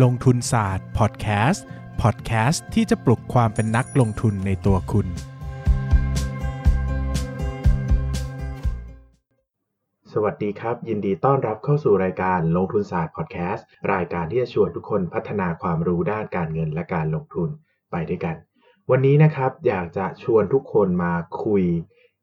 ลงทุนศาสตร์พอดแคสต์พอดแคสต์ที่จะปลุกความเป็นนักลงทุนในตัวคุณ สวัสดีครับ ยินดีต้อนรับเข้าสู่รายการลงทุนศาสตร์พอดแคสต์รายการที่จะชวนทุกคนพัฒนาความรู้ด้านการเงินและการลงทุนไปด้วยกัน วันนี้นะครับอยากจะชวนทุกคนมาคุย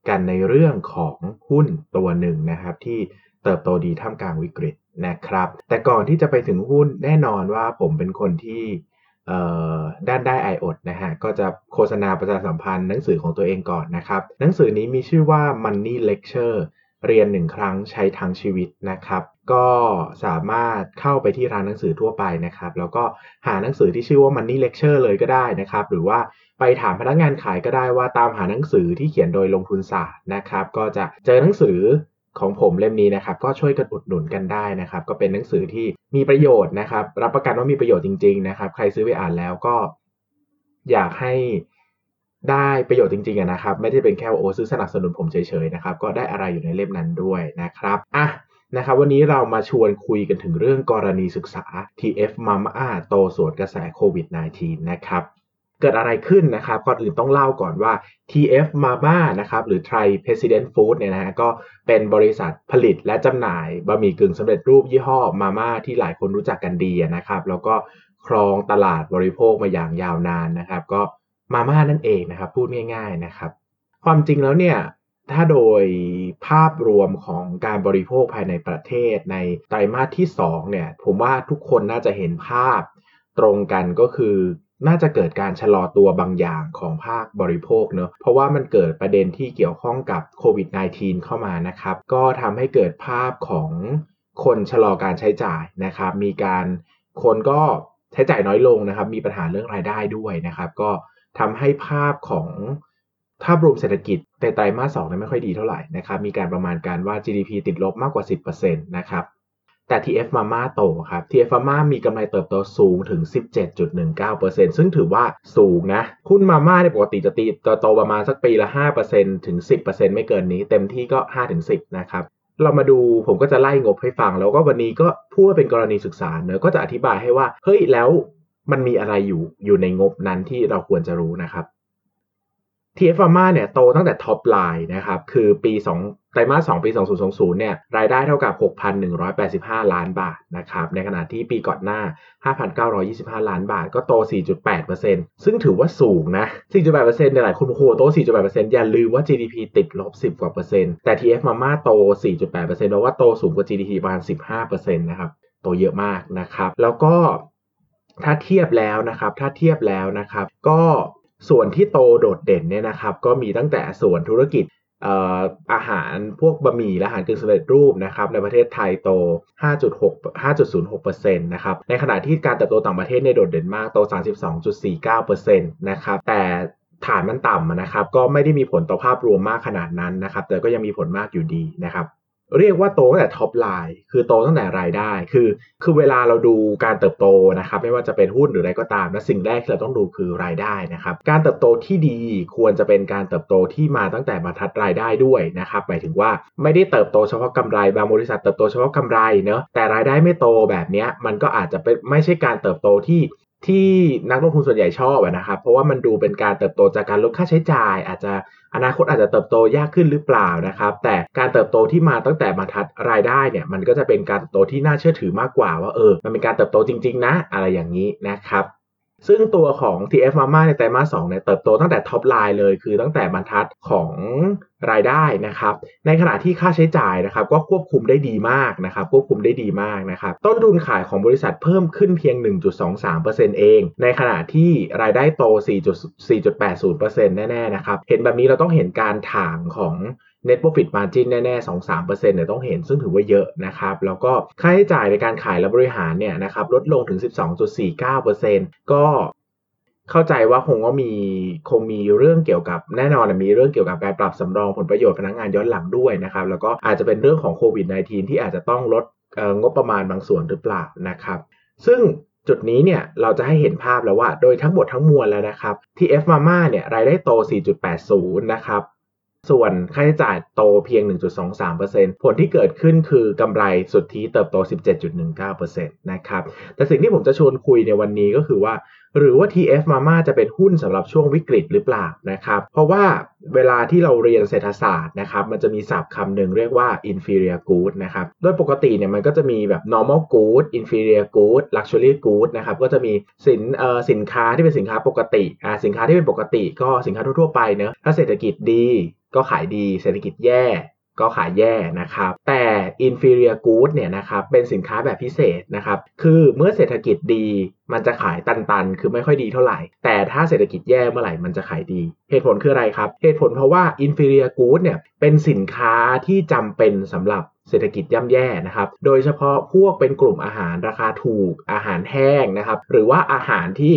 กันในเรื่องของหุ้นตัวหนึ่งนะครับ ที่เติบโตดีท่ามกลางวิกฤต นะครับ แต่ก่อนที่จะไปถึงหุ้นแน่นอนว่าผมเป็นคนที่ด้านได้ไออดนะฮะ ก็จะโฆษณาประชาสัมพันธ์หนังสือของตัวเองก่อนนะครับ หนังสือนี้มีชื่อว่า Money Lecture เรียนหนึ่งครั้งใช้ทั้งชีวิตนะครับ ก็สามารถเข้าไปที่ร้านหนังสือทั่วไปนะครับ แล้วก็หาหนังสือที่ชื่อว่า Money Lecture เลยก็ได้นะครับ หรือว่าไปถามพนักงานขายก็ได้ว่าตามหาหนังสือที่เขียนโดยลงทุนศาสตร์นะครับ ก็จะเจอหนังสือ ของผมเล่มนี้นะครับ ก็ช่วยกันอุดหนุนกันได้นะครับ ก็เป็นหนังสือที่มีประโยชน์นะครับ รับประกันว่ามีประโยชน์จริง ๆ นะครับ ใครซื้อไปอ่านแล้วก็ อยากให้ได้ประโยชน์จริงๆนะครับ ไม่ได้เป็นแค่ว่าโอ้ซื้อสนับสนุนผมเฉยๆนะครับ ก็ได้อะไรอยู่ในเล่มนั้นด้วยนะครับอะนะครับวันนี้เรามาชวนคุยกันถึงเรื่องกรณีศึกษา TF Mama โตสวนกระแสโควิด -19 นะครับ เกิดอะไรขึ้นนะครับก่อนอื่นต้องเล่าก่อนว่า TF Mama นะครับหรือ Thai President Food เนี่ยนะฮะก็เป็นบริษัทผลิตและจำหน่ายบะหมี่กึ่งสำเร็จรูปยี่ห้อมาม่าที่หลายคนรู้จักกันดีนะครับแล้วก็ครองตลาดบริโภคมาอย่างยาวนานนะครับ ก็มาม่านั่นเองนะครับพูดง่ายๆนะครับความจริงแล้วเนี่ยถ้าโดยภาพรวมของการบริโภคภายในประเทศในไตรมาสที่2เนี่ยผมว่าทุกคนน่าจะเห็นภาพตรงกันก็คือ น่าจะเกิดการชะลอตัวบางอย่างของภาคบริโภคเนอะเพราะว่ามันเกิดประเด็นที่เกี่ยวข้องกับโควิด -19 เข้ามานะครับ ก็ทำให้เกิดภาพของคนชะลอการใช้จ่ายนะครับ มีการคนก็ใช้จ่ายน้อยลงนะครับ มีปัญหาเรื่องรายได้ด้วยนะครับ ก็ทำให้ภาพของภาพรวมเศรษฐกิจในไตรมาสสองนั้นไม่ค่อยดีเท่าไหร่นะครับ มีการประมาณการว่า GDP ติดลบมากกว่า 10%นะครับ แต่ TF Mama โตครับ TF Mama มีกำไรเติบโตสูงถึง 17.19%ซึ่งถือว่าสูงนะหุ้นมาม่าในปกติจะตีโตประมาณสักปีละ 5%ถึง 10%ไม่เกินนี้ เต็มที่ก็ 5-10 นะครับ เรามาดูผมก็จะไล่งบให้ฟัง แล้วก็วันนี้ก็พูดว่าเป็นกรณีศึกษาเนอะก็จะอธิบายให้ว่า เฮ้ยแล้วมันมีอะไรอยู่อยู่ในงบนั้นที่เราควรจะรู้นะครับ TF Pharma เนี่ยโตตั้งแต่ท็อปไลน์นะครับคือปี2ไตรมาส2ปี 2020เนี่ยรายได้เท่ากับ 6,185 ล้านบาทนะครับในขณะที่ปีก่อนหน้า 5,925 ล้านบาท ก็โต 4.8%ซึ่งถือว่าสูงนะ 4.8%เนี่ยหลายคนโอ้โหโต 4.8%อย่าลืมว่า GDP ติดลบ 10 กว่าเปอร์เซ็นต์แต่ TF Pharma โต 4.8%แปลว่าโตสูงกว่า GDP ประมาณ 15%นะครับโตเยอะมากนะครับแล้วก็ถ้าเทียบแล้วนะครับถ้าเทียบแล้วนะครับก็ ส่วนที่โตโดดเด่นเนี่ยนะครับ ก็มีตั้งแต่ส่วนธุรกิจอาหารพวกบะหมี่และอาหารกึ่งสำเร็จรูปนะครับในประเทศไทยโต 5.6 5.06%นะครับในขณะที่การเติบโตต่างประเทศเนี่ยโดดเด่นมากโต 32.49%นะครับแต่ฐานมันต่ำนะครับก็ไม่ได้มีผลต่อภาพรวมมากขนาดนั้นนะครับแต่ก็ยังมีผลมากอยู่ดีนะครับ เรียกว่าโตตั้งแต่ top line คือโตตั้งแต่รายได้ คือ คือเวลาเราดูการเติบโตนะครับไม่ว่าจะเป็นหุ้นหรืออะไรก็ตามนะสิ่งแรกที่เราต้องดูคือรายได้นะครับการเติบโตที่ดีควรจะเป็นการเติบโตที่มาตั้งแต่บรรทัดรายได้ด้วยนะครับหมายถึงว่าไม่ได้เติบโตเฉพาะกำไรบางบริษัทเติบโตเฉพาะกำไรเนอะแต่รายได้ไม่โตแบบนี้มันก็อาจจะเป็นไม่ใช่การเติบโตที่ ที่นักลงทุนส่วนใหญ่ชอบนะครับ เพราะว่ามันดูเป็นการเติบโตจากการลดค่าใช้จ่าย อาจจะอนาคตอาจจะเติบโตยากขึ้นหรือเปล่านะครับ แต่การเติบโตที่มาตั้งแต่บรรทัดรายได้เนี่ย มันก็จะเป็นการเติบโตที่น่าเชื่อถือมากกว่าว่าเออ มันเป็นการเติบโตจริง ๆ นะ อะไรอย่างนี้นะครับซึ่งตัวของ TF Mama ในไตรมาส2เนี่ยเติบโตตั้งแต่ top line เลย คือตั้งแต่บรรทัดของ รายได้นะครับ ในขณะที่ค่าใช้จ่ายนะครับ ก็ควบคุมได้ดีมากนะครับ ควบคุมได้ดีมากนะครับ ต้นทุนขายของบริษัทเพิ่มขึ้นเพียง 1.23%เอง ในขณะที่รายได้โต4.80%แน่ๆนะครับ เห็นแบบนี้เราต้องเห็นการถ่างของ net profit margin แน่ๆ 2-3%เนี่ยต้องเห็นซึ่งถือว่าเยอะนะครับ แล้วก็ค่าใช้จ่ายในการขายและบริหารเนี่ยนะครับลดลงถึง 12.49%ก็ เข้าใจว่าคงก็มีคงมีเรื่องเกี่ยวกับแน่นอนมีเรื่องเกี่ยวกับการปรับสำรองผลประโยชน์พนักงานย้อนหลังด้วยนะครับ แล้วก็อาจจะเป็นเรื่องของโควิด -19 ที่อาจจะต้องลดงบประมาณบางส่วนหรือเปล่านะครับ ซึ่งจุดนี้เนี่ยเราจะให้เห็นภาพแล้วว่าโดยทั้งหมดทั้งมวลแล้วนะครับที่ F Mama เนี่ยรายได้โต 4.80 นะครับส่วนค่าใช้จ่ายโตเพียง 1.23%ผลที่เกิดขึ้นคือกำไรสุทธิเติบโต 17.19%นะครับ แต่สิ่งที่ผมจะชวนคุยในวันนี้ก็คือว่าหรือว่า TF Mama จะเป็นหุ้นสำหรับช่วงวิกฤตหรือเปล่านะครับเพราะว่าเวลาที่เราเรียนเศรษฐศาสตร์นะครับมันจะมีศัพท์คำหนึ่งเรียกว่า inferior good นะครับโดยปกติเนี่ยมันก็จะมีแบบ normal good inferior good luxury good นะครับก็จะมีสินเอ่อสินค้าที่เป็นสินค้าปกติอ่าสินค้าที่เป็นปกติก็สินค้าทั่วๆไปเนอะถ้าเศรษฐกิจดีก็ขายดีเศรษฐกิจแย่ ก็ขายแย่นะครับ แต่ inferior good เนี่ยนะครับเป็นสินค้าแบบพิเศษนะครับ คือเมื่อเศรษฐกิจดีมันจะขายตันๆ คือไม่ค่อยดีเท่าไหร่ แต่ถ้าเศรษฐกิจแย่เมื่อไหร่มันจะขายดี เหตุผลคืออะไรครับ เหตุผลเพราะว่า inferior good เนี่ยเป็นสินค้าที่จำเป็นสำหรับเศรษฐกิจย่ำแย่นะครับ โดยเฉพาะพวกเป็นกลุ่มอาหารราคาถูก อาหารแห้งนะครับ หรือว่าอาหารที่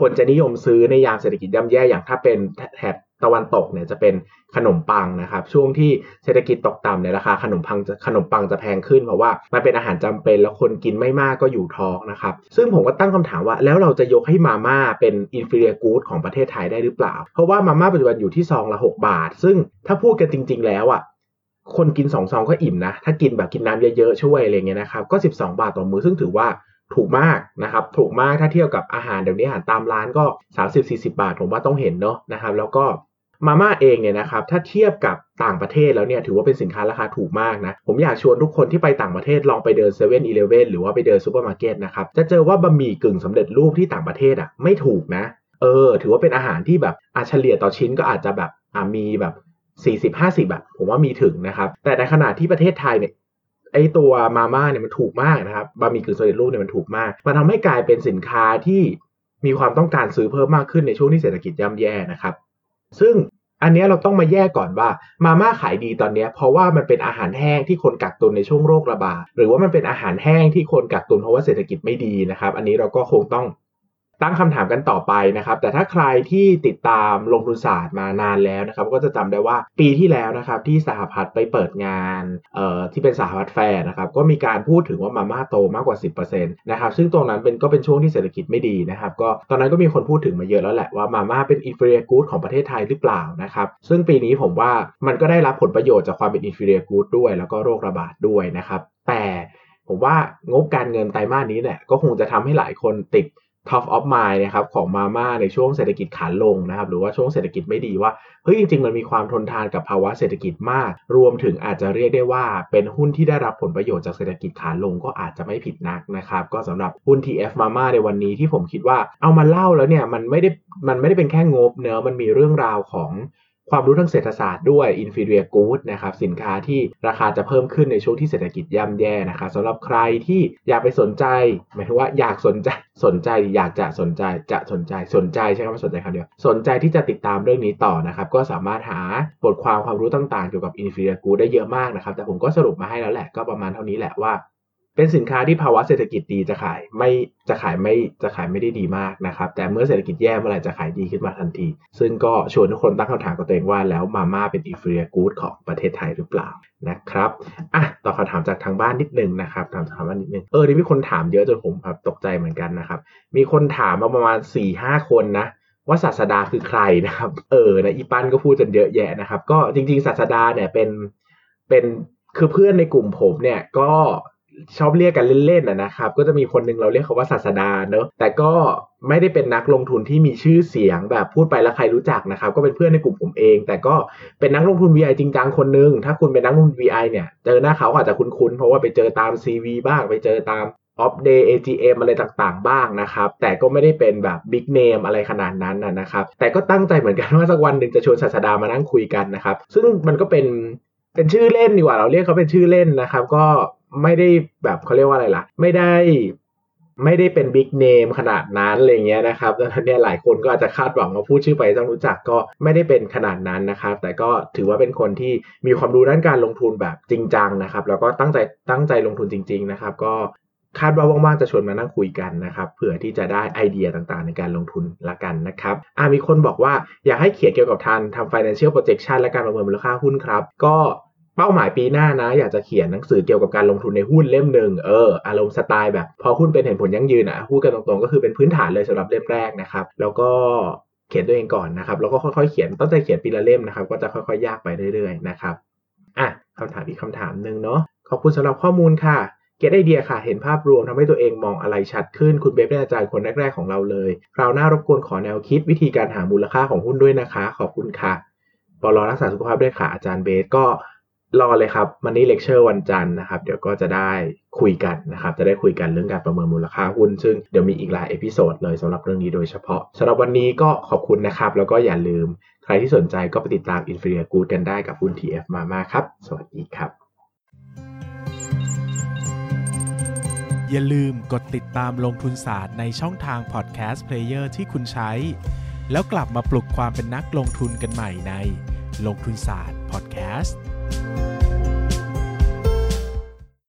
คนจะนิยมซื้อในยามเศรษฐกิจย่ำแย่อย่างถ้าเป็นแถบ ตะวันตกเนี่ยจะเป็นขนมปังนะครับ ช่วงที่เศรษฐกิจตกต่ำเนี่ยราคาขนมปังจะขนมปังจะแพงขึ้นเพราะว่ามันเป็นอาหารจำเป็นแล้วคนกินไม่มากก็อยู่ท้องนะครับ ซึ่งผมก็ตั้งคำถามว่า แล้วเราจะยกให้มาม่าเป็น inferior good ของประเทศไทยได้หรือเปล่า เพราะว่ามาม่าปัจจุบันอยู่ที่ซองละ 6 บาท ซึ่งถ้าพูดกันจริง ๆ แล้วอะคนกิน2ซองก็อิ่มนะ ถ้ากินแบบกินน้ำเยอะๆช่วยอะไรเงี้ยนะครับก็ 12 บาทต่อมือซึ่งถือว่า ถูกมากนะครับถูกมากถ้าเทียบกับอาหารเดี๋ยวนี้อาหารตามร้านก็ 30-40 บาท ผมว่าต้องเห็นเนาะนะครับแล้วก็มาม่าเองเนี่ยนะครับถ้าเทียบกับต่างประเทศแล้วเนี่ยถือว่าเป็นสินค้าราคาถูกมากนะ ผมอยากชวนทุกคนที่ไปต่างประเทศลองไปเดินเซเว่นอีเลฟเว่นหรือว่าไปเดินซูเปอร์มาร์เก็ตนะครับจะเจอว่าบะหมี่กึ่งสำเร็จรูปที่ต่างประเทศอะไม่ถูกนะ เออ ถือว่าเป็นอาหารที่แบบอาเฉลี่ยต่อชิ้นก็อาจจะแบบมีแบบ 40-50แบบผมว่ามีถึงนะครับแต่ในขณะที่ประเทศไทยเนี่ย ไอตัวมาม่าเนี่ยมันถูกมากนะครับบะหมี่กึ่งสำเร็จรูปเนี่ยมันถูกมาก มันทำให้กลายเป็นสินค้าที่มีความต้องการซื้อเพิ่มมากขึ้นในช่วงที่เศรษฐกิจย่ำแย่นะครับ ซึ่งอันนี้เราต้องมาแยกก่อนว่ามาม่าขายดีตอนนี้เพราะว่ามันเป็นอาหารแห้งที่คนกักตุนในช่วงโรคระบาดหรือว่ามันเป็นอาหารแห้งที่คนกักตุนเพราะว่าเศรษฐกิจไม่ดีนะครับ อันนี้เราก็คงต้อง ตั้งคำถามกันต่อไปนะครับ แต่ถ้าใครที่ติดตามลงทุนศาสตร์มานานแล้วนะครับ ก็จะจำได้ว่าปีที่แล้วนะครับ ที่สหพัฒน์ไปเปิดงานเอ่อที่เป็นสหพัฒน์แฟร์นะครับ ก็มีการพูดถึงว่ามาม่าโตมากกว่า 10%นะครับ ซึ่งตรงนั้นเป็นก็เป็นช่วงที่เศรษฐกิจไม่ดีนะครับ ก็ตอนนั้นก็มีคนพูดถึงมาเยอะแล้วแหละว่ามาม่าเป็นอินฟ e เ i ียกูดของประเทศไทยหรือเปล่านะครับ ซึ่งปีนี้ผมว่ามันก็ได้รับผลประโยชน์จากความเป็นอินฟ e เ i ียกูดด้วย แล้วก็โรคระบาดด้วยนะครับ แต่ผมว่างบการเงินไตรมาสนี้เนี่ยก็คงจะทำให้หลายคนติด top of mind นะครับของมาม่าในช่วงเศรษฐกิจขาลงนะครับหรือว่าช่วงเศรษฐกิจไม่ดีว่าเฮ้ยจริงๆ มันมีความทนทานกับภาวะเศรษฐกิจมาก รวมถึงอาจจะเรียกได้ว่าเป็นหุ้นที่ได้รับผลประโยชน์จากเศรษฐกิจขาลงก็อาจจะไม่ผิดนักนะครับก็สำหรับหุ้น TF Mama ในวันนี้ที่ผมคิดว่าเอามาเล่าแล้วเนี่ยมันไม่ได้มันไม่ได้เป็นแค่งบเนอะมันมีเรื่องราวของ ความรู้ทางเศรษฐศาสตร์ด้วย inferior good นะครับสินค้าที่ราคาจะเพิ่มขึ้นในช่วงที่เศรษฐกิจย่ำแย่นะครับสำหรับใครที่อยากไปสนใจ หมายถึงว่าอยากสนใจสนใจอยากจะสนใจจะสนใจสนใจใช่ไหมสนใจคำเดียวสนใจที่จะติดตามเรื่องนี้ต่อนะครับก็สามารถหาบทความความรู้ต่างๆเกี่ยวกับ inferior good ได้เยอะมากนะครับแต่ผมก็สรุปมาให้แล้วแหละก็ประมาณเท่านี้แหละว่า เป็นสินค้าที่ภาวะเศรษฐกิจดีจะขายไม่จะขายไม่จะขายไม่ได้ดีมากนะครับ แต่เมื่อเศรษฐกิจแย่เมื่อไหร่จะขายดีขึ้นมาทันที ซึ่งก็ชวนทุกคนตั้งคำถามกับตัวเองว่าแล้วมาม่าเป็นอินฟ e เ i ียกูดของประเทศไทยหรือเปล่านะครับอะต่อบคำถามจากทางบ้านนิดนึงนะครับถามถามบ้านนิดนึงเออนี่มีคนถามเยอะจนผมแบบตกใจเหมือนกันนะครับ มีคนถามมาประมาณ4ี่ห้าคนนะว่าศาสดาคือใครนะครับ เออนะอีปันก็พูดจนเยอะแยะนะครับ ก็จริง ๆ ศาสดาเนี่ยเป็นเป็นคือเพื่อนในกลุ่มผมเนี่ยก็ ชอบเรียกกันเล่นๆนะครับ ก็จะมีคนหนึ่งเราเรียกเขาว่าศาสดาเนอะแต่ก็ไม่ได้เป็นนักลงทุนที่มีชื่อเสียงแบบพูดไปแล้วใครรู้จักนะครับ ก็เป็นเพื่อนในกลุ่มผมเอง แต่ก็เป็นนักลงทุน VI จริงจังคนหนึ่งถ้าคุณเป็นนักลงทุน VI เนี่ย เจอหน้าเขาอาจจะคุ้นๆ เพราะว่าไปเจอตาม CV บ้างไปเจอตาม Off Day AGM อะไรต่างๆ บ้างนะครับ แต่ก็ไม่ได้เป็นแบบ Big Name อะไรขนาดนั้นนะครับ แต่ก็ตั้งใจเหมือนกันว่าสักวันหนึ่งจะชวนศาสดามานั่งคุยกันนะครับ ซึ่งมันก็เป็นเป็นชื่อเล่นดีกว่าเราเรียกเขาเป็นชื่อเล่นนะครับ ก็ ไม่ได้แบบเขาเรียกว่าอะไรล่ะ ไม่ได้ไม่ได้เป็นบิ๊กเนมขนาดนั้นอะไรเงี้ยนะครับดังนั้นเนี่ยหลายคนก็อาจจะคาดหวังว่าพูดชื่อไปต้องรู้จักก็ไม่ได้เป็นขนาดนั้นนะครับ แต่ก็ถือว่าเป็นคนที่มีความรู้ด้านการลงทุนแบบจริงจังนะครับ แล้วก็ตั้งใจตั้งใจลงทุนจริง ๆ นะครับ ก็คาดว่าว่างๆจะชวนมานั่งคุยกันนะครับเผื่อที่จะได้ไอเดียต่างๆ ในการลงทุนละกันนะครับอ่ามีคนบอกว่าอยากให้เขียนเกี่ยวกับทางทำ financial projection และการประเมินมูลค่าหุ้นครับ ก็ เป้าหมายปีหน้านะ อยากจะเขียนหนังสือเกี่ยวกับการลงทุนในหุ้นเล่มหนึ่งเอออารมณ์สไตล์แบบ พอหุ้นเป็นเห็นผลยั่งยืนอะพูดกันตรงๆก็คือเป็นพื้นฐานเลยสำหรับเล่มแรกนะครับ แล้วก็เขียนตัวเองก่อนนะครับแล้วก็ค่อยๆเขียนตั้งใจเขียนปีละเล่มนะครับ ก็จะค่อยๆ ยากไปเรื่อยๆนะครับอะคำถามอีกคำถามหนึ่งเนาะขอบคุณสำหรับข้อมูลค่ะ get idea ค่ะ เห็นภาพรวมทำให้ตัวเองมองอะไรชัดขึ้น คุณเบสเป็นอาจารย์คนแรกๆของเราเลยคราวหน้ารบกวนขอแนวคิดวิธีการหามูลค่าของหุ้นด้วยนะคะ ขอบคุณค่ะปล.รักษาสุขภาพด้วยค่ะอาจารย์เบสก็ รอเลยครับ Money Lecture วันจันทร์นะครับ เดี๋ยวก็จะได้คุยกันนะครับ จะได้คุยกันเรื่องการประเมินมูลค่าหุ้น ซึ่งเดี๋ยวมีอีกหลาย episode เลยสำหรับเรื่องนี้โดยเฉพาะสำหรับวันนี้ก็ขอบคุณนะครับ แล้วก็อย่าลืม ใครที่สนใจก็ไปติดตาม Inferior Good กันได้กับหุ้น TF มามาครับ สวัสดีครับ อย่าลืมกดติดตามลงทุนศาสตร์ในช่องทางพอดแคสต์เพลเยอร์ที่คุณใช้ แล้วกลับมาปลุกความเป็นนักลงทุนกันใหม่ในลงทุนศาสตร์พอดแคสต์ you